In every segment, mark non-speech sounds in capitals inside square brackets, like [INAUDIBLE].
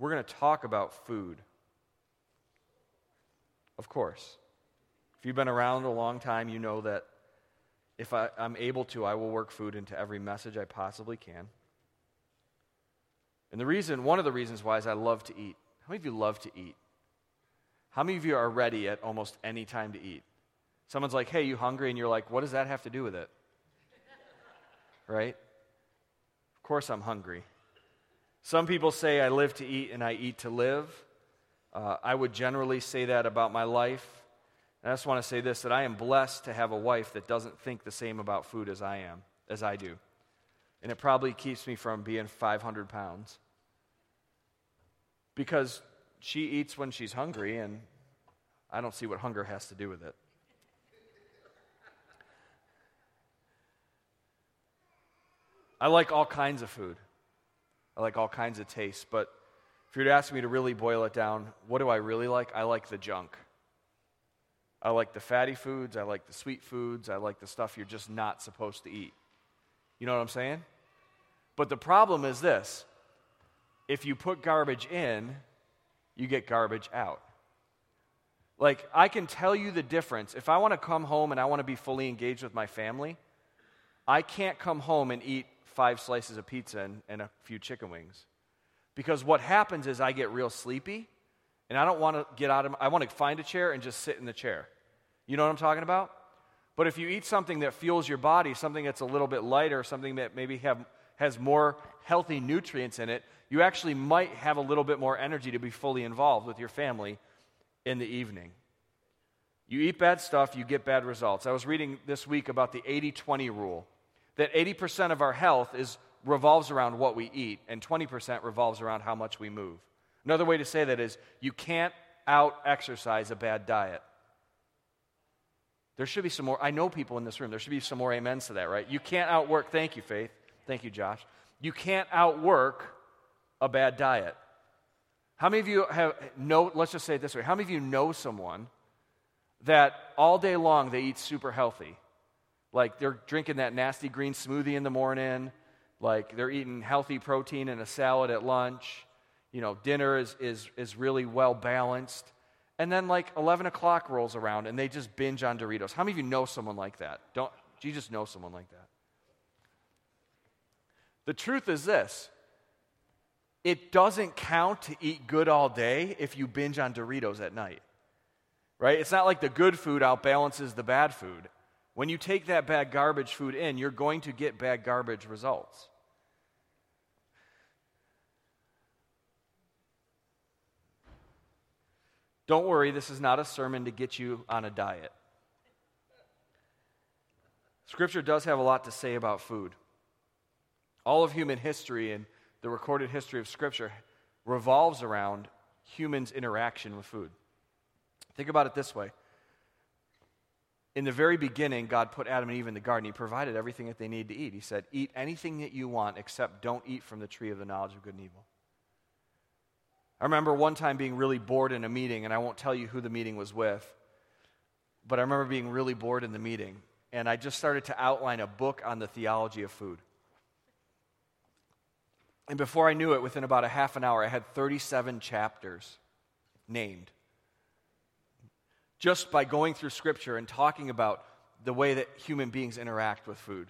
we're going to talk about food. Of course. If you've been around a long time, you know that if I, am able to, I will work food into every message I possibly can. And the reason, one of the reasons why is I love to eat. How many of you love to eat? How many of you are ready at almost any time to eat? Someone's like, hey, you hungry? And you're like, what does that have to do with it? [LAUGHS] right? Of course I'm hungry. Some people say I live to eat and I eat to live. Uh, I would generally say that about my life. And I just want to say this that I am blessed to have a wife that doesn't think the same about food as I am, as I do. And it probably keeps me from being 500 pounds. Because she eats when she's hungry, and I don't see what hunger has to do with it. I like all kinds of food. I like all kinds of tastes, but if you were to ask me to really boil it down, what do I really like? I like the junk. I like the fatty foods. I like the sweet foods. I like the stuff you're just not supposed to eat. You know what I'm saying? But the problem is this if you put garbage in, you get garbage out. Like, I can tell you the difference. If I want to come home and I want to be fully engaged with my family, I can't come home and eat five slices of pizza and, and a few chicken wings. Because what happens is I get real sleepy and I don't want to get out of I want to find a chair and just sit in the chair. You know what I'm talking about? But if you eat something that fuels your body, something that's a little bit lighter, something that maybe have, has more healthy nutrients in it, you actually might have a little bit more energy to be fully involved with your family in the evening. You eat bad stuff, you get bad results. I was reading this week about the 80 20 rule that 80% of our health is, revolves around what we eat, and 20% revolves around how much we move. Another way to say that is you can't out exercise a bad diet. There should be some more. I know people in this room. There should be some more amens to that, right? You can't outwork. Thank you, Faith. Thank you, Josh. You can't outwork a bad diet. How many of you have know? Let's just say it this way. How many of you know someone that all day long they eat super healthy? Like they're drinking that nasty green smoothie in the morning. Like they're eating healthy protein and a salad at lunch you know, dinner is, is, is really well balanced. And then like 11 o'clock rolls around and they just binge on Doritos. How many of you know someone like that? Don't, do you just know someone like that? The truth is this it doesn't count to eat good all day if you binge on Doritos at night. Right? It's not like the good food outbalances the bad food. When you take that bad garbage food in, you're going to get bad garbage results. Don't worry, this is not a sermon to get you on a diet. Scripture does have a lot to say about food. All of human history and the recorded history of Scripture revolves around humans' interaction with food. Think about it this way. In the very beginning, God put Adam and Eve in the garden. He provided everything that they need to eat. He said, Eat anything that you want, except don't eat from the tree of the knowledge of good and evil. I remember one time being really bored in a meeting, and I won't tell you who the meeting was with, but I remember being really bored in the meeting, and I just started to outline a book on the theology of food. And before I knew it, within about a half an hour, I had 37 chapters named. Just by going through Scripture and talking about the way that human beings interact with food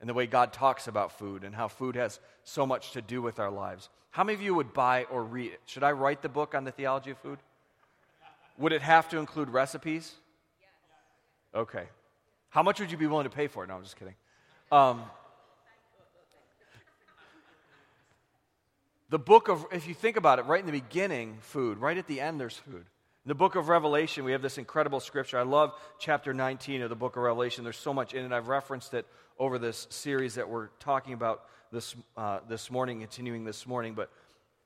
and the way God talks about food and how food has so much to do with our lives. How many of you would buy or read it? Should I write the book on the theology of food? Would it have to include recipes? Okay. How much would you be willing to pay for it? No, I'm just kidding. Um, the book of, if you think about it, right in the beginning, food. Right at the end, there's food. In the book of Revelation, we have this incredible scripture. I love chapter 19 of the book of Revelation. There's so much in it. I've referenced it over this series that we're talking about this, uh, this morning, continuing this morning. But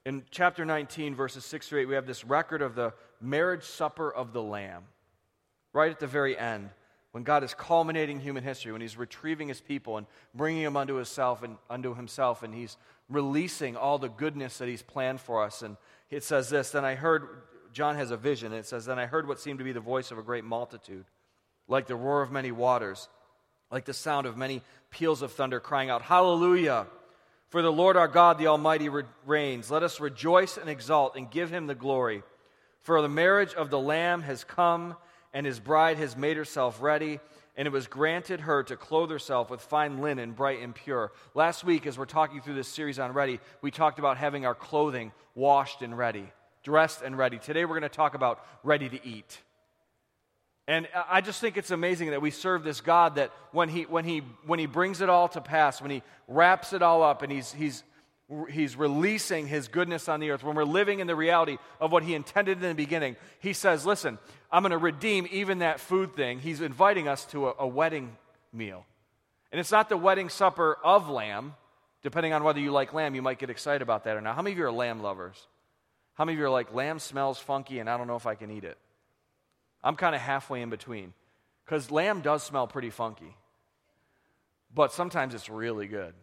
in chapter 19, verses 6 through 8, we have this record of the marriage supper of the Lamb. Right at the very end, when God is culminating human history, when He's retrieving His people and bringing them unto Himself and unto Himself, and He's releasing all the goodness that He's planned for us. And it says this Then I heard, John has a vision. and It says, Then I heard what seemed to be the voice of a great multitude, like the roar of many waters, like the sound of many peals of thunder, crying out, Hallelujah! For the Lord our God, the Almighty, reigns. Let us rejoice and exult and give him the glory. For the marriage of the Lamb has come, and his bride has made herself ready, and it was granted her to clothe herself with fine linen, bright and pure. Last week, as we're talking through this series on ready, we talked about having our clothing washed and ready, dressed and ready. Today, we're going to talk about ready to eat. And I just think it's amazing that we serve this God that when he, when he, when he brings it all to pass, when he wraps it all up and he's, he's, he's releasing his goodness on the earth, when we're living in the reality of what he intended in the beginning, he says, Listen, I'm going to redeem even that food thing. He's inviting us to a, a wedding meal. And it's not the wedding supper of lamb. Depending on whether you like lamb, you might get excited about that or not. How many of you are lamb lovers? How many of you are like, lamb smells funky and I don't know if I can eat it? I'm kind of halfway in between. Because lamb does smell pretty funky, but sometimes it's really good.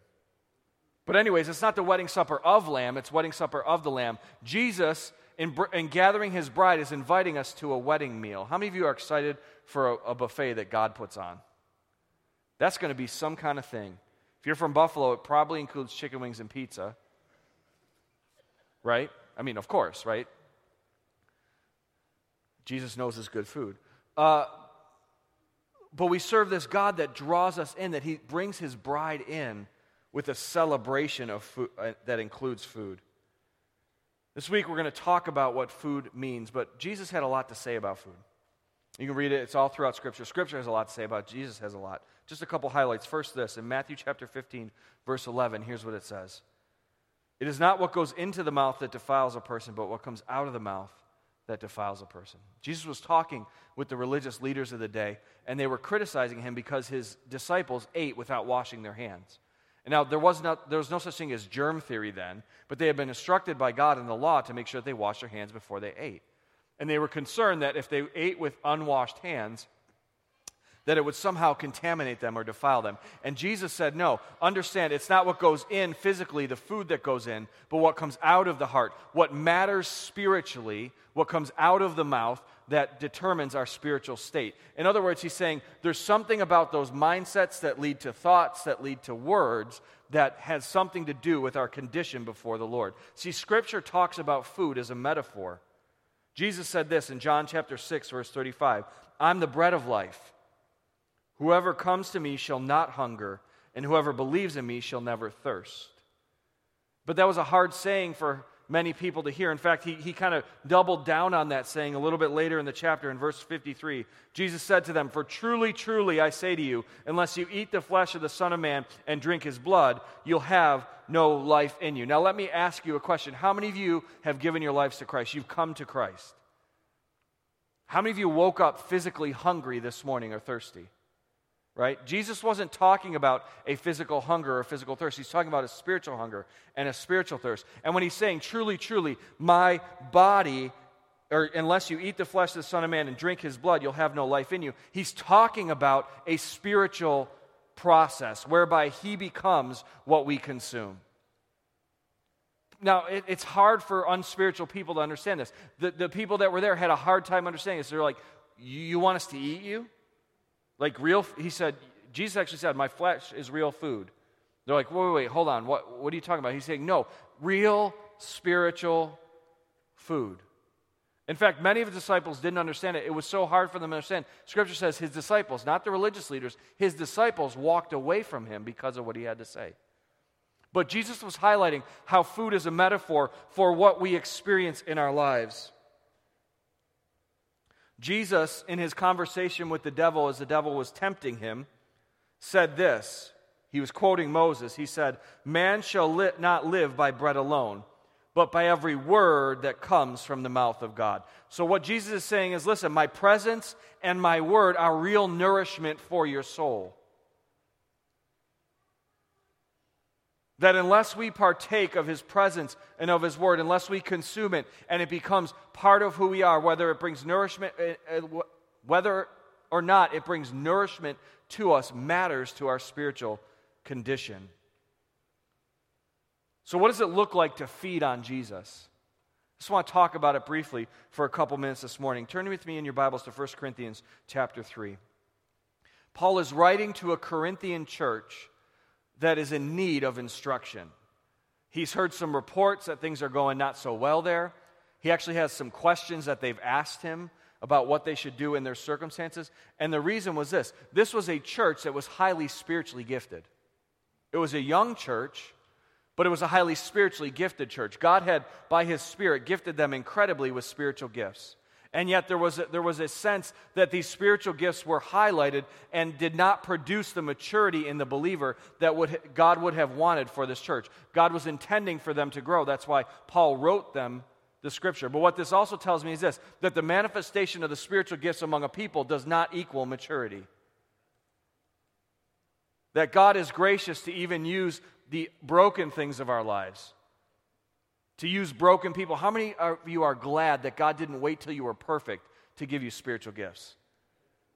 But, anyways, it's not the wedding supper of lamb, it's wedding supper of the lamb. Jesus, in, in gathering his bride, is inviting us to a wedding meal. How many of you are excited for a, a buffet that God puts on? That's going to be some kind of thing. If you're from Buffalo, it probably includes chicken wings and pizza. Right? I mean, of course, right? Jesus knows it's good food. Uh, but we serve this God that draws us in, that He brings His bride in with a celebration of food, uh, that includes food. This week we're going to talk about what food means, but Jesus had a lot to say about food. You can read it, it's all throughout Scripture. Scripture has a lot to say about it, Jesus has a lot. Just a couple highlights. First, this in Matthew chapter 15, verse 11, here's what it says It is not what goes into the mouth that defiles a person, but what comes out of the mouth that defiles a person. Jesus was talking with the religious leaders of the day, and they were criticizing him because his disciples ate without washing their hands. And now, there was, not, there was no such thing as germ theory then, but they had been instructed by God in the law to make sure that they washed their hands before they ate. And they were concerned that if they ate with unwashed hands, that it would somehow contaminate them or defile them. And Jesus said, No, understand, it's not what goes in physically, the food that goes in, but what comes out of the heart. What matters spiritually, what comes out of the mouth, that determines our spiritual state. In other words, he's saying there's something about those mindsets that lead to thoughts, that lead to words, that has something to do with our condition before the Lord. See, Scripture talks about food as a metaphor. Jesus said this in John chapter 6, verse 35 I'm the bread of life. Whoever comes to me shall not hunger, and whoever believes in me shall never thirst. But that was a hard saying for many people to hear. In fact, he, he kind of doubled down on that saying a little bit later in the chapter in verse 53. Jesus said to them, For truly, truly, I say to you, unless you eat the flesh of the Son of Man and drink his blood, you'll have no life in you. Now, let me ask you a question. How many of you have given your lives to Christ? You've come to Christ. How many of you woke up physically hungry this morning or thirsty? Right? Jesus wasn't talking about a physical hunger or physical thirst. He's talking about a spiritual hunger and a spiritual thirst. And when he's saying, truly, truly, my body, or unless you eat the flesh of the Son of Man and drink his blood, you'll have no life in you, he's talking about a spiritual process whereby he becomes what we consume. Now, it, it's hard for unspiritual people to understand this. The, the people that were there had a hard time understanding this. They're like, You want us to eat you? Like real, he said, Jesus actually said, My flesh is real food. They're like, wait, wait, wait, hold on. What, what are you talking about? He's saying, no, real spiritual food. In fact, many of the disciples didn't understand it. It was so hard for them to understand. Scripture says his disciples, not the religious leaders, his disciples walked away from him because of what he had to say. But Jesus was highlighting how food is a metaphor for what we experience in our lives. Jesus, in his conversation with the devil as the devil was tempting him, said this. He was quoting Moses. He said, Man shall li- not live by bread alone, but by every word that comes from the mouth of God. So, what Jesus is saying is listen, my presence and my word are real nourishment for your soul. That unless we partake of his presence and of his word, unless we consume it and it becomes part of who we are, whether it brings nourishment, uh, uh, whether or not it brings nourishment to us, matters to our spiritual condition. So, what does it look like to feed on Jesus? I just want to talk about it briefly for a couple minutes this morning. Turn with me in your Bibles to 1 Corinthians chapter 3. Paul is writing to a Corinthian church that is in need of instruction. He's heard some reports that things are going not so well there. He actually has some questions that they've asked him about what they should do in their circumstances. And the reason was this this was a church that was highly spiritually gifted. It was a young church, but it was a highly spiritually gifted church. God had, by His Spirit, gifted them incredibly with spiritual gifts. And yet, there was, a, there was a sense that these spiritual gifts were highlighted and did not produce the maturity in the believer that would, God would have wanted for this church. God was intending for them to grow. That's why Paul wrote them the scripture. But what this also tells me is this that the manifestation of the spiritual gifts among a people does not equal maturity. That God is gracious to even use the broken things of our lives, to use broken people. How many of you are glad that God didn't wait till you were perfect to give you spiritual gifts?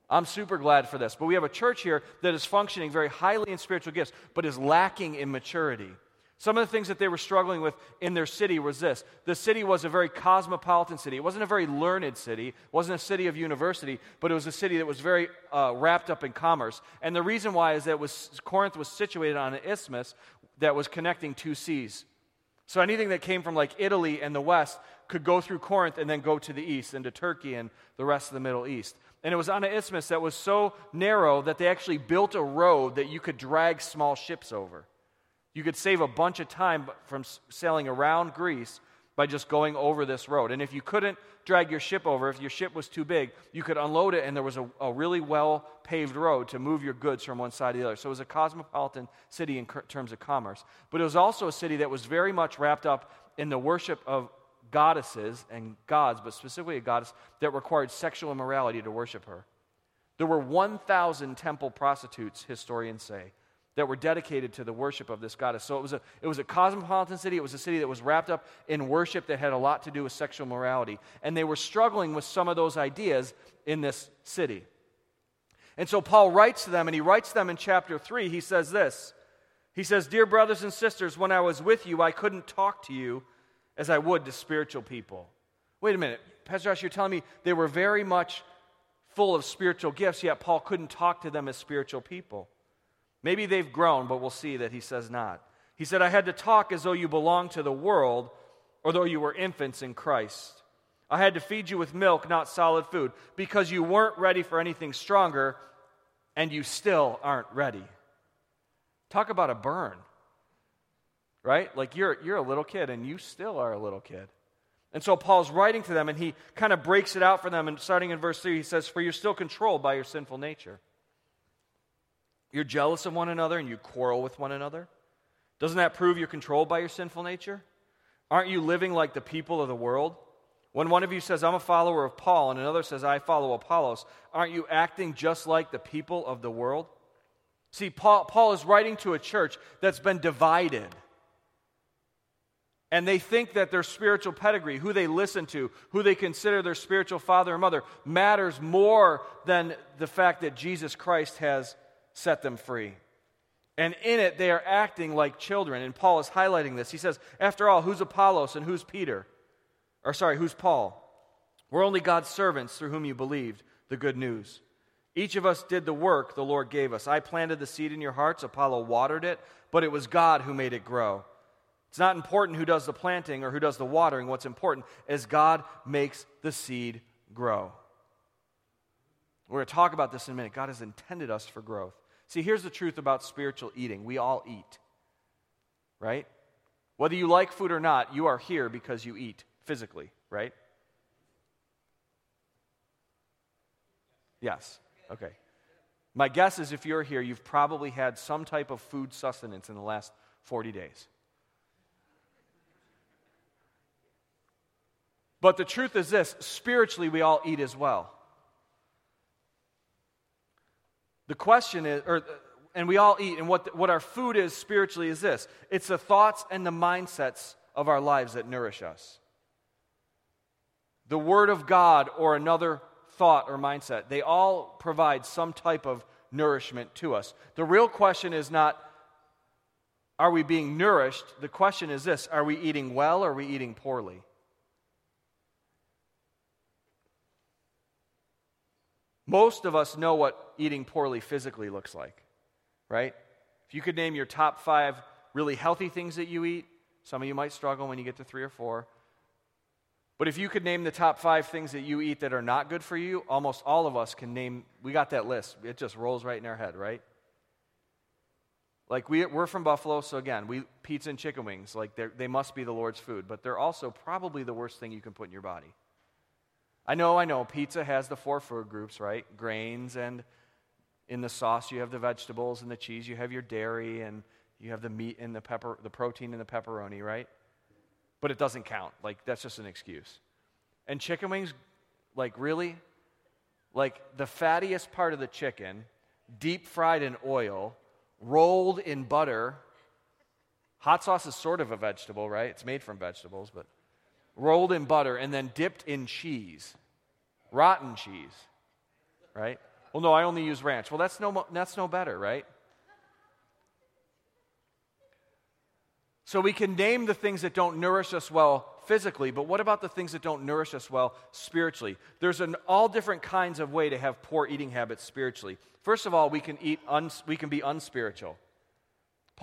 I'm super glad for this. But we have a church here that is functioning very highly in spiritual gifts, but is lacking in maturity. Some of the things that they were struggling with in their city was this the city was a very cosmopolitan city. It wasn't a very learned city, it wasn't a city of university, but it was a city that was very uh, wrapped up in commerce. And the reason why is that was, Corinth was situated on an isthmus that was connecting two seas. So anything that came from like Italy and the west could go through Corinth and then go to the east, into Turkey and the rest of the Middle East. And it was on an isthmus that was so narrow that they actually built a road that you could drag small ships over. You could save a bunch of time from sailing around Greece by just going over this road. And if you couldn't drag your ship over, if your ship was too big, you could unload it, and there was a, a really well paved road to move your goods from one side to the other. So it was a cosmopolitan city in terms of commerce. But it was also a city that was very much wrapped up in the worship of goddesses and gods, but specifically a goddess that required sexual immorality to worship her. There were 1,000 temple prostitutes, historians say that were dedicated to the worship of this goddess. So it was, a, it was a cosmopolitan city. It was a city that was wrapped up in worship that had a lot to do with sexual morality. And they were struggling with some of those ideas in this city. And so Paul writes to them, and he writes them in chapter 3. He says this He says, Dear brothers and sisters, when I was with you, I couldn't talk to you as I would to spiritual people. Wait a minute. Pastor Josh, you're telling me they were very much full of spiritual gifts, yet Paul couldn't talk to them as spiritual people. Maybe they've grown, but we'll see that he says not. He said, I had to talk as though you belonged to the world or though you were infants in Christ. I had to feed you with milk, not solid food, because you weren't ready for anything stronger and you still aren't ready. Talk about a burn, right? Like you're, you're a little kid and you still are a little kid. And so Paul's writing to them and he kind of breaks it out for them. And starting in verse 3, he says, For you're still controlled by your sinful nature. You're jealous of one another and you quarrel with one another? Doesn't that prove you're controlled by your sinful nature? Aren't you living like the people of the world? When one of you says, I'm a follower of Paul, and another says, I follow Apollos, aren't you acting just like the people of the world? See, Paul, Paul is writing to a church that's been divided. And they think that their spiritual pedigree, who they listen to, who they consider their spiritual father or mother, matters more than the fact that Jesus Christ has set them free. And in it, they are acting like children. And Paul is highlighting this. He says, After all, who's Apollos and who's Peter? Or, sorry, who's Paul? We're only God's servants through whom you believed the good news. Each of us did the work the Lord gave us. I planted the seed in your hearts, Apollo watered it, but it was God who made it grow. It's not important who does the planting or who does the watering. What's important is God makes the seed grow. We're going to talk about this in a minute. God has intended us for growth. See, here's the truth about spiritual eating we all eat, right? Whether you like food or not, you are here because you eat physically, right? Yes. Okay. My guess is if you're here, you've probably had some type of food sustenance in the last 40 days. But the truth is this spiritually, we all eat as well. The question is, or, and we all eat, and what, what our food is spiritually is this it's the thoughts and the mindsets of our lives that nourish us. The Word of God or another thought or mindset, they all provide some type of nourishment to us. The real question is not, are we being nourished? The question is this are we eating well or are we eating poorly? Most of us know what eating poorly physically looks like, right? If you could name your top five really healthy things that you eat, Some of you might struggle when you get to three or four. But if you could name the top five things that you eat that are not good for you, almost all of us can name, we got that list. It just rolls right in our head, right? Like we, we're from Buffalo, so again, we pizza and chicken wings, like they must be the Lord's food, but they're also probably the worst thing you can put in your body. I know, I know, pizza has the four food groups, right? Grains, and in the sauce you have the vegetables, and the cheese you have your dairy, and you have the meat and the pepper, the protein and the pepperoni, right? But it doesn't count. Like that's just an excuse. And chicken wings, like really, like the fattiest part of the chicken, deep fried in oil rolled in butter. Hot sauce is sort of a vegetable, right? It's made from vegetables, but rolled in butter and then dipped in cheese. Rotten cheese, right? Well, no, I only use ranch. Well, that's no, that's no better, right? So we can name the things that don't nourish us well physically, but what about the things that don't nourish us well spiritually? There's an all different kinds of way to have poor eating habits spiritually. First of all, we can eat uns, we can be unspiritual.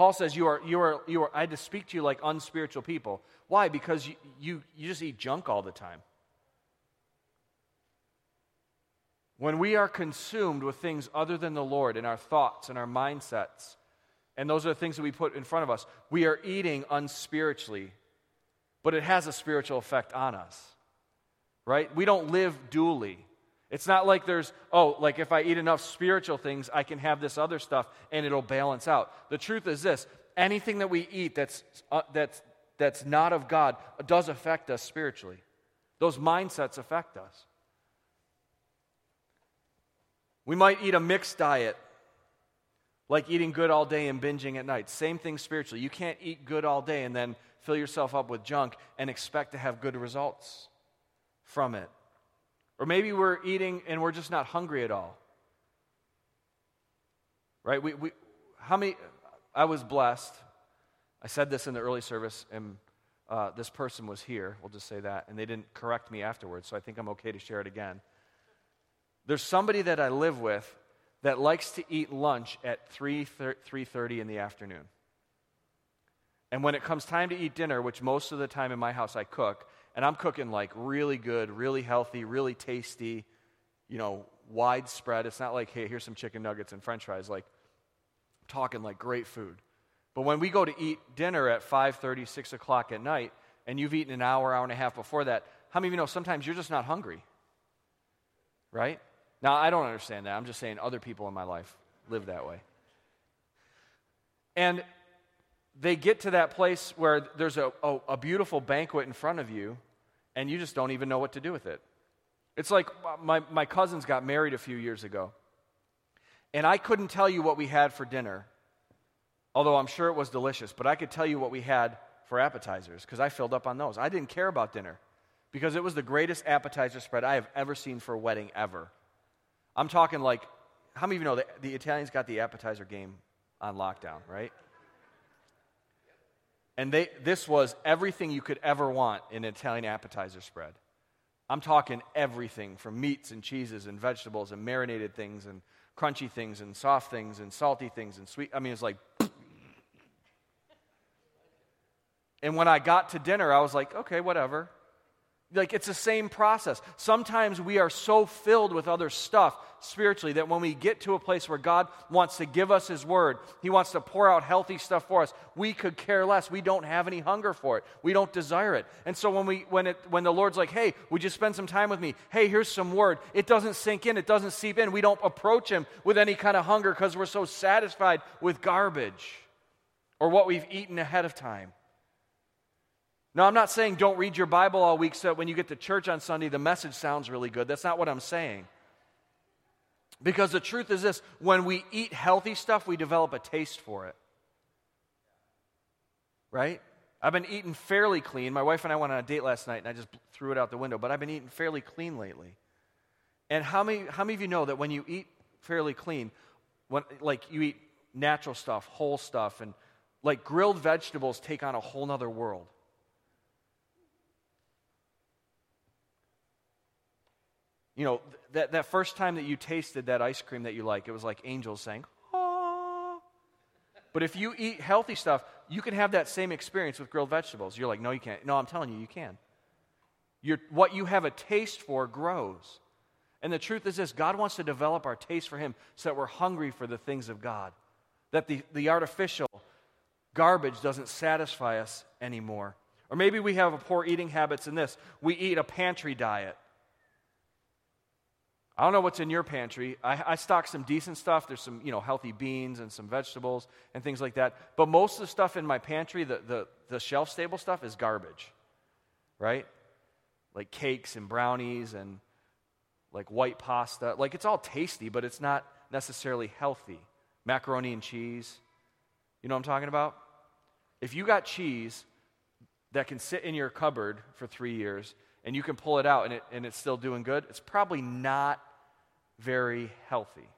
Paul says you are you are you are I had to speak to you like unspiritual people. Why? Because you, you, you just eat junk all the time. When we are consumed with things other than the Lord in our thoughts and our mindsets, and those are the things that we put in front of us, we are eating unspiritually but it has a spiritual effect on us, right? We don't live dually. It's not like there's, oh, like if I eat enough spiritual things, I can have this other stuff and it'll balance out. The truth is this anything that we eat that's, uh, that's, that's not of God does affect us spiritually. Those mindsets affect us. We might eat a mixed diet, like eating good all day and binging at night. Same thing spiritually. You can't eat good all day and then fill yourself up with junk and expect to have good results from it. Or maybe we're eating and we're just not hungry at all. Right? We, we, how many, I was blessed. I said this in the early service, and uh, this person was here. We'll just say that. And they didn't correct me afterwards, so I think I'm okay to share it again. There's somebody that I live with that likes to eat lunch at 3 3:30 in the afternoon. And when it comes time to eat dinner, which most of the time in my house I cook, and I'm cooking like really good, really healthy, really tasty, you know, widespread. It's not like, hey, here's some chicken nuggets and french fries. Like, I'm talking like great food. But when we go to eat dinner at 5.30, 6 o'clock at night, and you've eaten an hour, hour and a half before that, how many of you know sometimes you're just not hungry? Right? Now, I don't understand that. I'm just saying other people in my life live that way. And they get to that place where there's a, a, a, beautiful banquet in front of you, and you just don't even know what to do with it. It's like my, my cousins got married a few years ago, and I couldn't tell you what we had for dinner, although I'm sure it was delicious, but I could tell you what we had for appetizers because I filled up on those. I didn't care about dinner because it was the greatest appetizer spread I have ever seen for a wedding ever. I'm talking like, how many of you know that the Italians got the appetizer game on lockdown, right? And they, this was everything you could ever want in an Italian appetizer spread. I'm talking everything from meats and cheeses and vegetables and marinated things and crunchy things and soft things and salty things and sweet. I mean, it's like. [LAUGHS] and when I got to dinner, I was like, okay, whatever. Like, it's the same process. Sometimes we are so filled with other stuff spiritually that when we get to a place where God wants to give us His Word, He wants to pour out healthy stuff for us, we could care less. We don't have any hunger for it. We don't desire it. And so when, we, when, it, when the Lord's like, hey, would you spend some time with me? Hey, here's some Word. It doesn't sink in, it doesn't seep in. We don't approach Him with any kind of hunger because we're so satisfied with garbage or what we've eaten ahead of time. Now, I'm not saying don't read your Bible all week so that when you get to church on Sunday, the message sounds really good. That's not what I'm saying. Because the truth is this when we eat healthy stuff, we develop a taste for it. Right? I've been eating fairly clean. My wife and I went on a date last night and I just threw it out the window, but I've been eating fairly clean lately. And how many, how many of you know that when you eat fairly clean, when, like you eat natural stuff, whole stuff, and like grilled vegetables take on a whole nother world? You know, that, that first time that you tasted that ice cream that you like, it was like angels saying, ah. But if you eat healthy stuff, you can have that same experience with grilled vegetables. You're like, no, you can't. No, I'm telling you, you can. You're, what you have a taste for grows. And the truth is this God wants to develop our taste for Him so that we're hungry for the things of God. That the, the artificial garbage doesn't satisfy us anymore. Or maybe we have poor eating habits in this we eat a pantry diet. I don't know what's in your pantry. I, I, stock some decent stuff. There's some, you know, healthy beans and some vegetables and things like that. But most of the stuff in my pantry, the, the, the shelf stable stuff, is garbage, right? Like cakes and brownies and like white pasta. Like it's all tasty, but it's not necessarily healthy. Macaroni and cheese. You know what I'm talking about? If you got cheese that can sit in your cupboard for three years and you can pull it out and, it, and it's still doing good, it's probably not very healthy.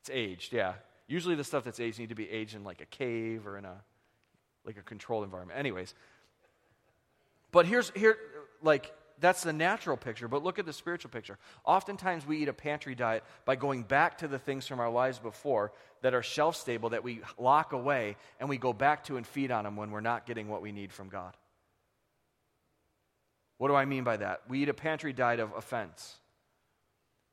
It's aged, yeah. Usually the stuff that's aged need to be aged in like a cave or in a like a controlled environment. Anyways. But here's here like that's the natural picture, but look at the spiritual picture. Oftentimes we eat a pantry diet by going back to the things from our lives before that are shelf stable that we lock away and we go back to and feed on them when we're not getting what we need from God. What do I mean by that? We eat a pantry diet of offense.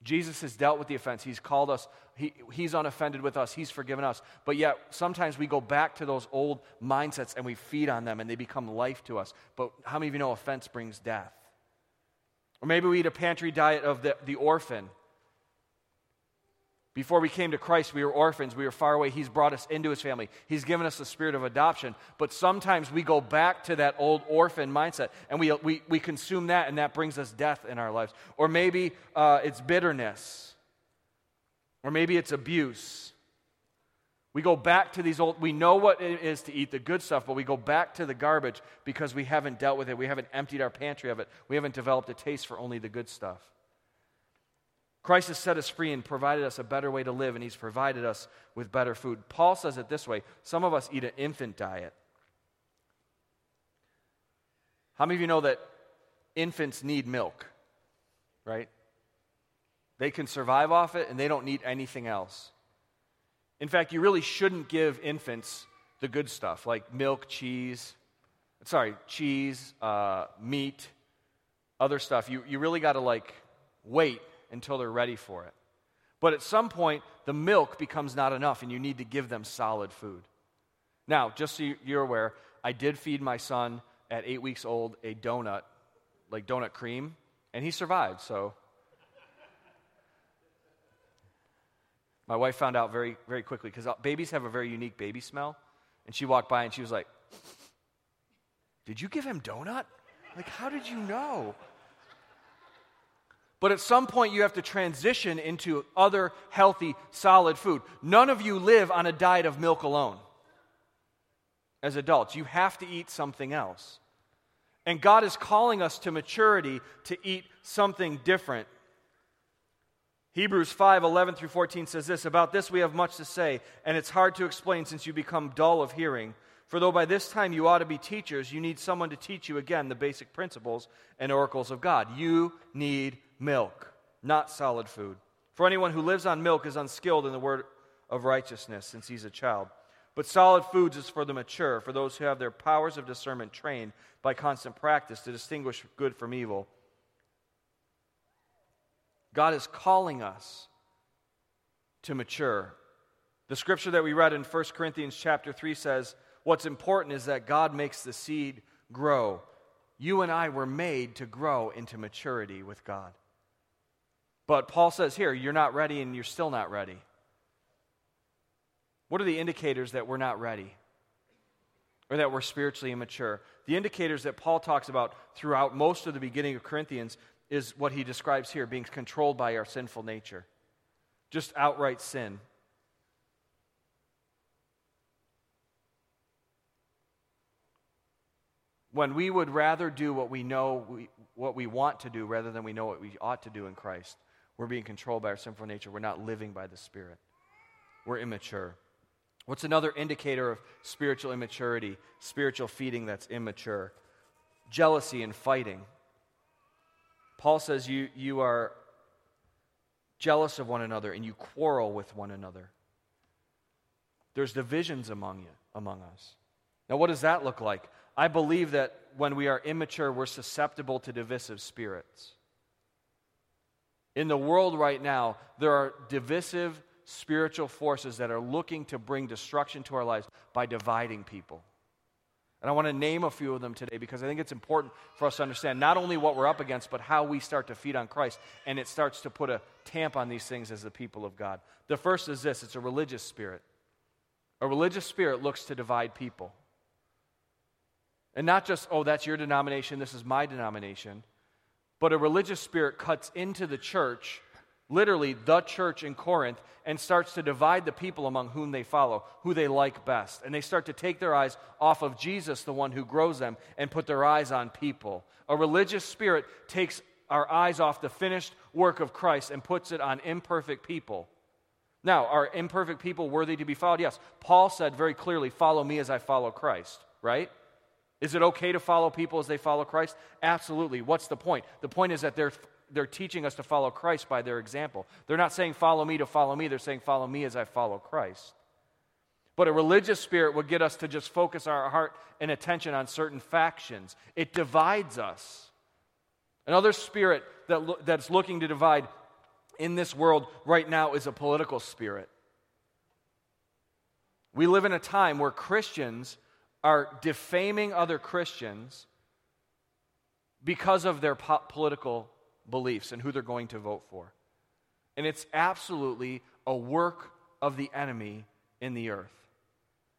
Jesus has dealt with the offense. He's called us, he, He's unoffended with us, He's forgiven us. But yet, sometimes we go back to those old mindsets and we feed on them and they become life to us. But how many of you know offense brings death? Or maybe we eat a pantry diet of the, the orphan. Before we came to Christ, we were orphans. We were far away. He's brought us into his family. He's given us the spirit of adoption. But sometimes we go back to that old orphan mindset and we, we, we consume that, and that brings us death in our lives. Or maybe uh, it's bitterness. Or maybe it's abuse. We go back to these old, we know what it is to eat the good stuff, but we go back to the garbage because we haven't dealt with it. We haven't emptied our pantry of it. We haven't developed a taste for only the good stuff. Christ has set us free and provided us a better way to live, and He's provided us with better food. Paul says it this way some of us eat an infant diet. How many of you know that infants need milk? Right? They can survive off it and they don't need anything else. In fact, you really shouldn't give infants the good stuff like milk, cheese, sorry, cheese, uh, meat, other stuff. You, you really got to like wait until they're ready for it. But at some point, the milk becomes not enough, and you need to give them solid food. Now, just so you're aware, I did feed my son at eight weeks old a donut, like donut cream, and he survived, so. My wife found out very, very quickly because uh, babies have a very unique baby smell. And she walked by and she was like, Did you give him donut? Like, how did you know? But at some point, you have to transition into other healthy, solid food. None of you live on a diet of milk alone as adults. You have to eat something else. And God is calling us to maturity to eat something different. Hebrews 5 11 through 14 says this About this we have much to say, and it's hard to explain since you become dull of hearing. For though by this time you ought to be teachers, you need someone to teach you again the basic principles and oracles of God. You need milk, not solid food. For anyone who lives on milk is unskilled in the word of righteousness, since he's a child. But solid foods is for the mature, for those who have their powers of discernment trained by constant practice to distinguish good from evil. God is calling us to mature. The scripture that we read in 1 Corinthians chapter 3 says, What's important is that God makes the seed grow. You and I were made to grow into maturity with God. But Paul says here, you're not ready and you're still not ready. What are the indicators that we're not ready? Or that we're spiritually immature? The indicators that Paul talks about throughout most of the beginning of Corinthians is what he describes here being controlled by our sinful nature. Just outright sin. When we would rather do what we know, we, what we want to do, rather than we know what we ought to do in Christ. We're being controlled by our sinful nature. We're not living by the Spirit. We're immature. What's another indicator of spiritual immaturity, spiritual feeding that's immature? Jealousy and fighting. Paul says you, you are jealous of one another and you quarrel with one another. There's divisions among you, among us. Now, what does that look like? I believe that when we are immature, we're susceptible to divisive spirits. In the world right now, there are divisive spiritual forces that are looking to bring destruction to our lives by dividing people. And I want to name a few of them today because I think it's important for us to understand not only what we're up against, but how we start to feed on Christ. And it starts to put a tamp on these things as the people of God. The first is this it's a religious spirit. A religious spirit looks to divide people. And not just, oh, that's your denomination, this is my denomination, but a religious spirit cuts into the church literally the church in Corinth, and starts to divide the people among whom they follow, who they like best. And they start to take their eyes off of Jesus, the one who grows them, and put their eyes on people. A religious spirit takes our eyes off the finished work of Christ and puts it on imperfect people. Now, are imperfect people worthy to be followed? Yes. Paul said very clearly, Follow me as I follow Christ, right? Is it okay to follow people as they follow Christ? Absolutely. What's the point? The point is that they're they're teaching us to follow Christ by their example. They're not saying, follow me to follow me. They're saying, follow me as I follow Christ. But a religious spirit would get us to just focus our heart and attention on certain factions. It divides us. Another spirit that lo- that's looking to divide in this world right now is a political spirit. We live in a time where Christians are defaming other Christians because of their po- political beliefs and who they're going to vote for. And it's absolutely a work of the enemy in the earth.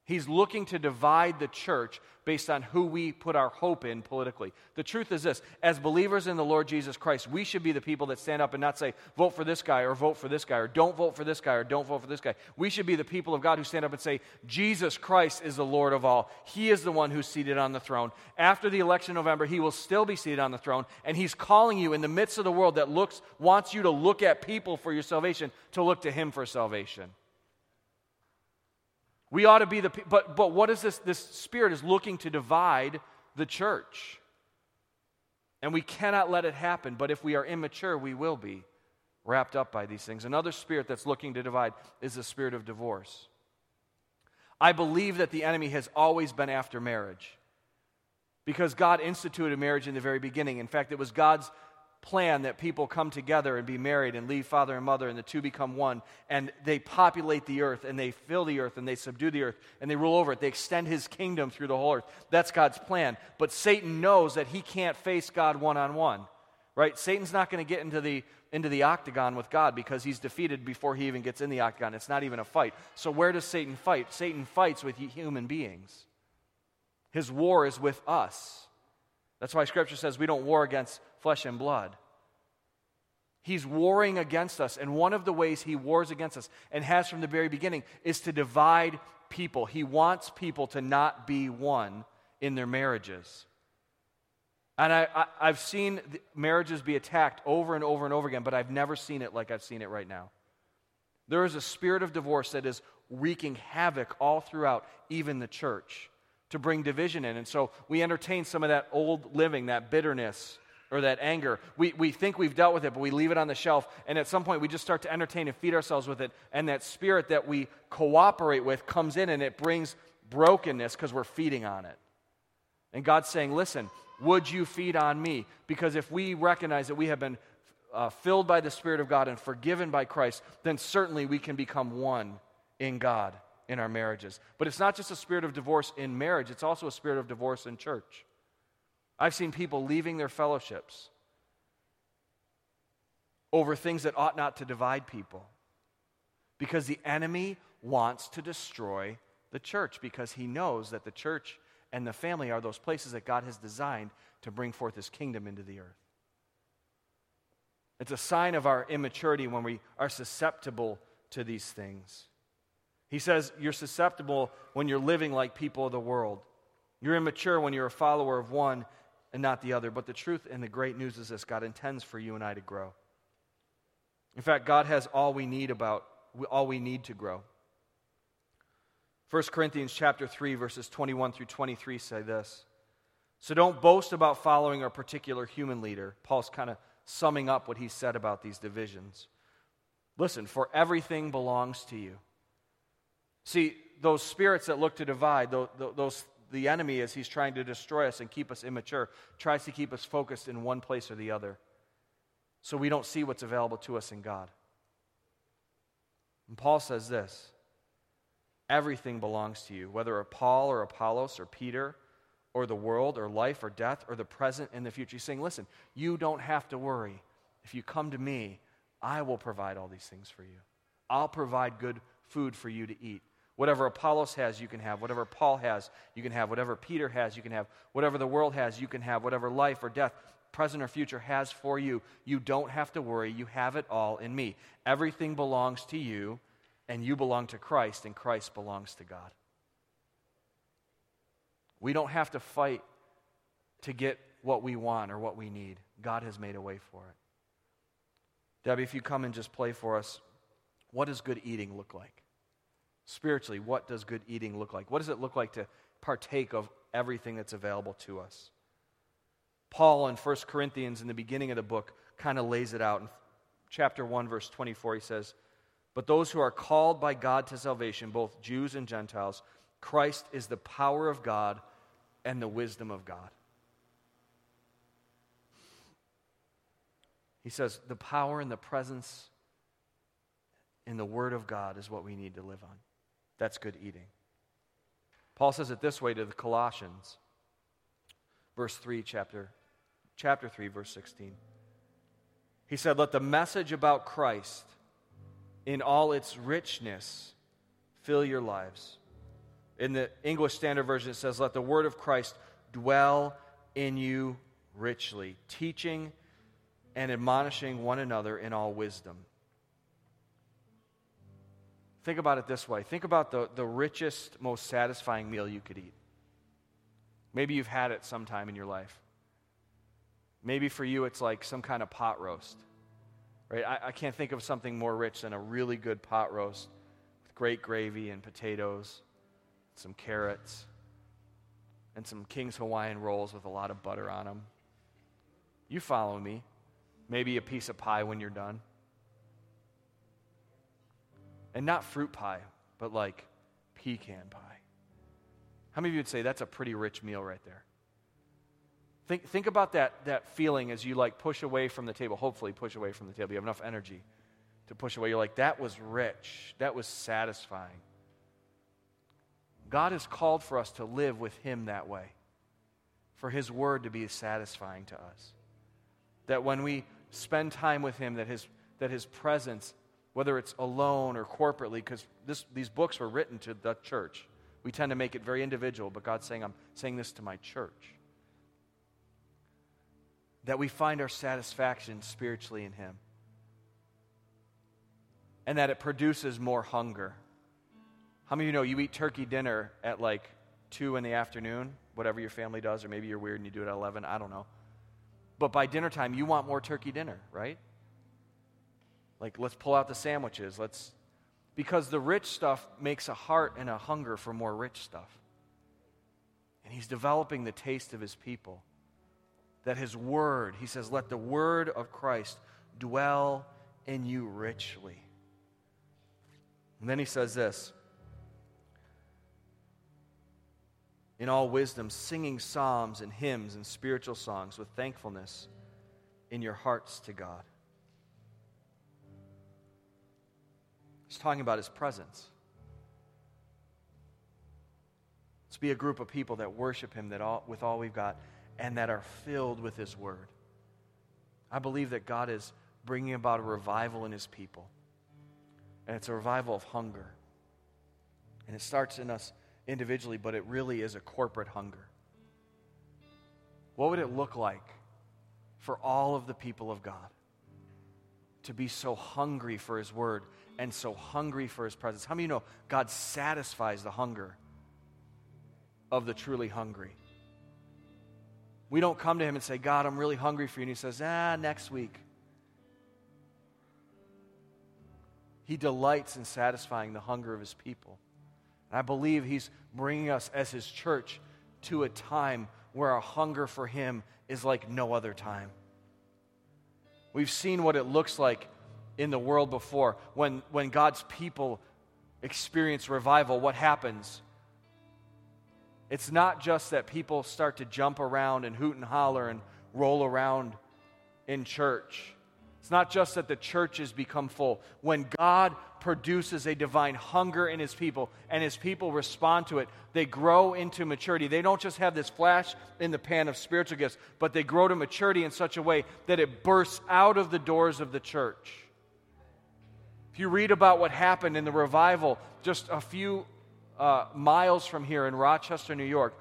He's looking to divide the church based on who we put our hope in politically. The truth is this as believers in the Lord Jesus Christ, we should be the people that stand up and not say, vote for this guy or vote for this guy or don't vote for this guy or don't vote for this guy. We should be the people of God who stand up and say, Jesus Christ is the Lord of all. He is the one who's seated on the throne. After the election in November, he will still be seated on the throne, and he's calling you in the midst of the world that looks, wants you to look at people for your salvation, to look to him for salvation. We ought to be the but but what is this this spirit is looking to divide the church. And we cannot let it happen, but if we are immature, we will be wrapped up by these things. Another spirit that's looking to divide is the spirit of divorce. I believe that the enemy has always been after marriage because God instituted marriage in the very beginning. In fact, it was God's plan that people come together and be married and leave father and mother and the two become one and they populate the earth and they fill the earth and they subdue the earth and they rule over it. They extend his kingdom through the whole earth. That's God's plan. But Satan knows that he can't face God one on one. Right? Satan's not going to get into the into the octagon with God because he's defeated before he even gets in the octagon. It's not even a fight. So where does Satan fight? Satan fights with human beings. His war is with us. That's why scripture says we don't war against flesh and blood. He's warring against us. And one of the ways he wars against us, and has from the very beginning, is to divide people. He wants people to not be one in their marriages. And I, have seen marriages be attacked over and over and over again, but I've never seen it like I've seen it right now. There is a spirit of divorce that is wreaking havoc all throughout, even the church, to bring division in. And so we entertain some of that old living, that bitterness, or that anger. We, we think we've dealt with it, but we leave it on the shelf. And at some point, we just start to entertain and feed ourselves with it. And that spirit that we cooperate with comes in and it brings brokenness because we're feeding on it. And God's saying, listen, would you feed on me? Because if we recognize that we have been uh, filled by the Spirit of God and forgiven by Christ, then certainly we can become one in God in our marriages. But it's not just a spirit of divorce in marriage, it's also a spirit of divorce in church. I've seen people leaving their fellowships over things that ought not to divide people because the enemy wants to destroy the church because he knows that the church and the family are those places that God has designed to bring forth his kingdom into the earth. It's a sign of our immaturity when we are susceptible to these things. He says you're susceptible when you're living like people of the world. You're immature when you're a follower of one and not the other. But the truth and the great news is this God intends for you and I to grow. In fact, God has all we need about all we need to grow. 1 Corinthians chapter 3 verses 21 through 23 say this. So don't boast about following a particular human leader. Paul's kind of summing up what he said about these divisions. Listen, for everything belongs to you. See, those spirits that look to divide, those, those the enemy, as he's trying to destroy us and keep us immature, tries to keep us focused in one place or the other so we don't see what's available to us in God. And Paul says this everything belongs to you, whether a Paul or Apollos or Peter or the world or life or death or the present and the future. He's saying, listen, you don't have to worry. If you come to me, I will provide all these things for you. I'll provide good food for you to eat. Whatever Apollos has, you can have. Whatever Paul has, you can have. Whatever Peter has, you can have. Whatever the world has, you can have. Whatever life or death, present or future, has for you, you don't have to worry. You have it all in me. Everything belongs to you, and you belong to Christ, and Christ belongs to God. We don't have to fight to get what we want or what we need. God has made a way for it. Debbie, if you come and just play for us, what does good eating look like? Spiritually, what does good eating look like? What does it look like to partake of everything that's available to us? Paul in 1 Corinthians, in the beginning of the book, kind of lays it out. In chapter 1, verse 24, he says, But those who are called by God to salvation, both Jews and Gentiles, Christ is the power of God and the wisdom of God. He says, The power and the presence in the Word of God is what we need to live on. That's good eating. Paul says it this way to the Colossians, verse 3, chapter, chapter 3, verse 16. He said, Let the message about Christ in all its richness fill your lives. In the English Standard Version, it says, Let the word of Christ dwell in you richly, teaching and admonishing one another in all wisdom Think about it this way think about the, the richest, most satisfying meal you could eat. Maybe you've had it sometime in your life. Maybe for you, it's like some kind of pot roast. Right? I, I can't think of something more rich than a really good pot roast with great gravy and potatoes, some carrots, and some King's Hawaiian rolls with a lot of butter on them. You follow me. Maybe a piece of pie when you're done. And not fruit pie, but like pecan pie. How many of you would say that's a pretty rich meal right there? Think, think about that, that feeling as you like push away from the table. Hopefully, push away from the table. You have enough energy to push away. You're like, that was rich. That was satisfying. God has called for us to live with Him that way, for His Word to be satisfying to us. That when we spend time with Him, that His, that his presence whether it's alone or corporately, because these books were written to the church. We tend to make it very individual, but God's saying, I'm saying this to my church. That we find our satisfaction spiritually in Him. And that it produces more hunger. How many of you know you eat turkey dinner at like 2 in the afternoon, whatever your family does, or maybe you're weird and you do it at 11, I don't know. But by dinner time, you want more turkey dinner, right? Like, let's pull out the sandwiches. Let's, because the rich stuff makes a heart and a hunger for more rich stuff. And he's developing the taste of his people. That his word, he says, let the word of Christ dwell in you richly. And then he says this in all wisdom, singing psalms and hymns and spiritual songs with thankfulness in your hearts to God. He's talking about his presence. Let's be a group of people that worship him that all, with all we've got and that are filled with his word. I believe that God is bringing about a revival in his people. And it's a revival of hunger. And it starts in us individually, but it really is a corporate hunger. What would it look like for all of the people of God to be so hungry for his word and so hungry for his presence. How many you know God satisfies the hunger of the truly hungry? We don't come to him and say, God, I'm really hungry for you. And he says, ah, next week. He delights in satisfying the hunger of his people. And I believe he's bringing us as his church to a time where our hunger for him is like no other time. We've seen what it looks like in the world before. When, when God's people experience revival, what happens? It's not just that people start to jump around and hoot and holler and roll around in church. It's not just that the churches become full. When God produces a divine hunger in his people and his people respond to it, they grow into maturity. They don't just have this flash in the pan of spiritual gifts, but they grow to maturity in such a way that it bursts out of the doors of the church. If you read about what happened in the revival just a few uh, miles from here in Rochester, New York,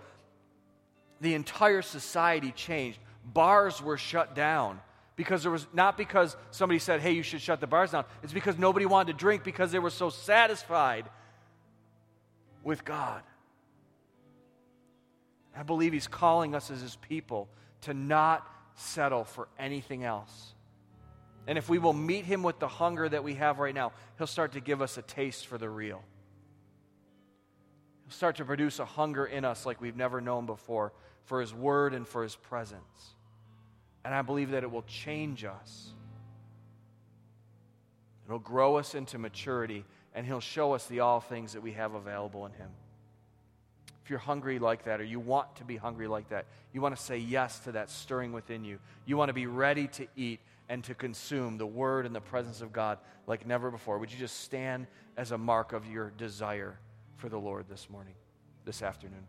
the entire society changed. Bars were shut down because there was not because somebody said, hey, you should shut the bars down. It's because nobody wanted to drink because they were so satisfied with God. I believe He's calling us as His people to not settle for anything else. And if we will meet Him with the hunger that we have right now, He'll start to give us a taste for the real. He'll start to produce a hunger in us like we've never known before for His Word and for His presence. And I believe that it will change us. It'll grow us into maturity, and He'll show us the all things that we have available in Him. If you're hungry like that, or you want to be hungry like that, you want to say yes to that stirring within you. You want to be ready to eat and to consume the Word and the presence of God like never before. Would you just stand as a mark of your desire for the Lord this morning, this afternoon?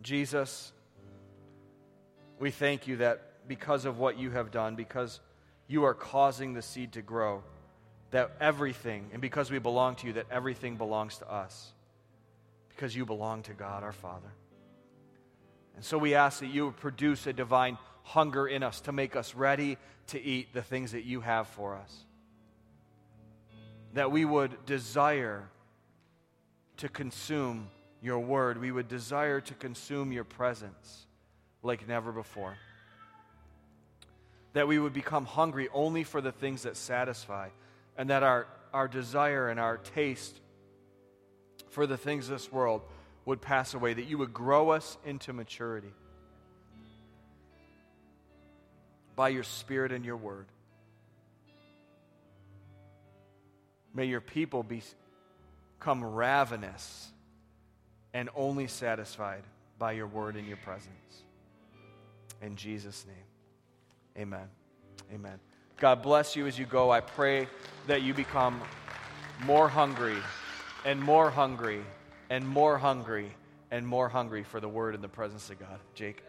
Jesus, we thank you that because of what you have done, because you are causing the seed to grow, that everything, and because we belong to you, that everything belongs to us, because you belong to God our Father. And so we ask that you would produce a divine hunger in us to make us ready to eat the things that you have for us. That we would desire to consume your word. We would desire to consume your presence like never before. That we would become hungry only for the things that satisfy, and that our, our desire and our taste for the things of this world would pass away, that you would grow us into maturity by your Spirit and your word. May your people become ravenous and only satisfied by your word and your presence. In Jesus' name, amen. Amen. God bless you as you go. I pray that you become more hungry and more hungry and more hungry and more hungry for the word and the presence of God. Jake.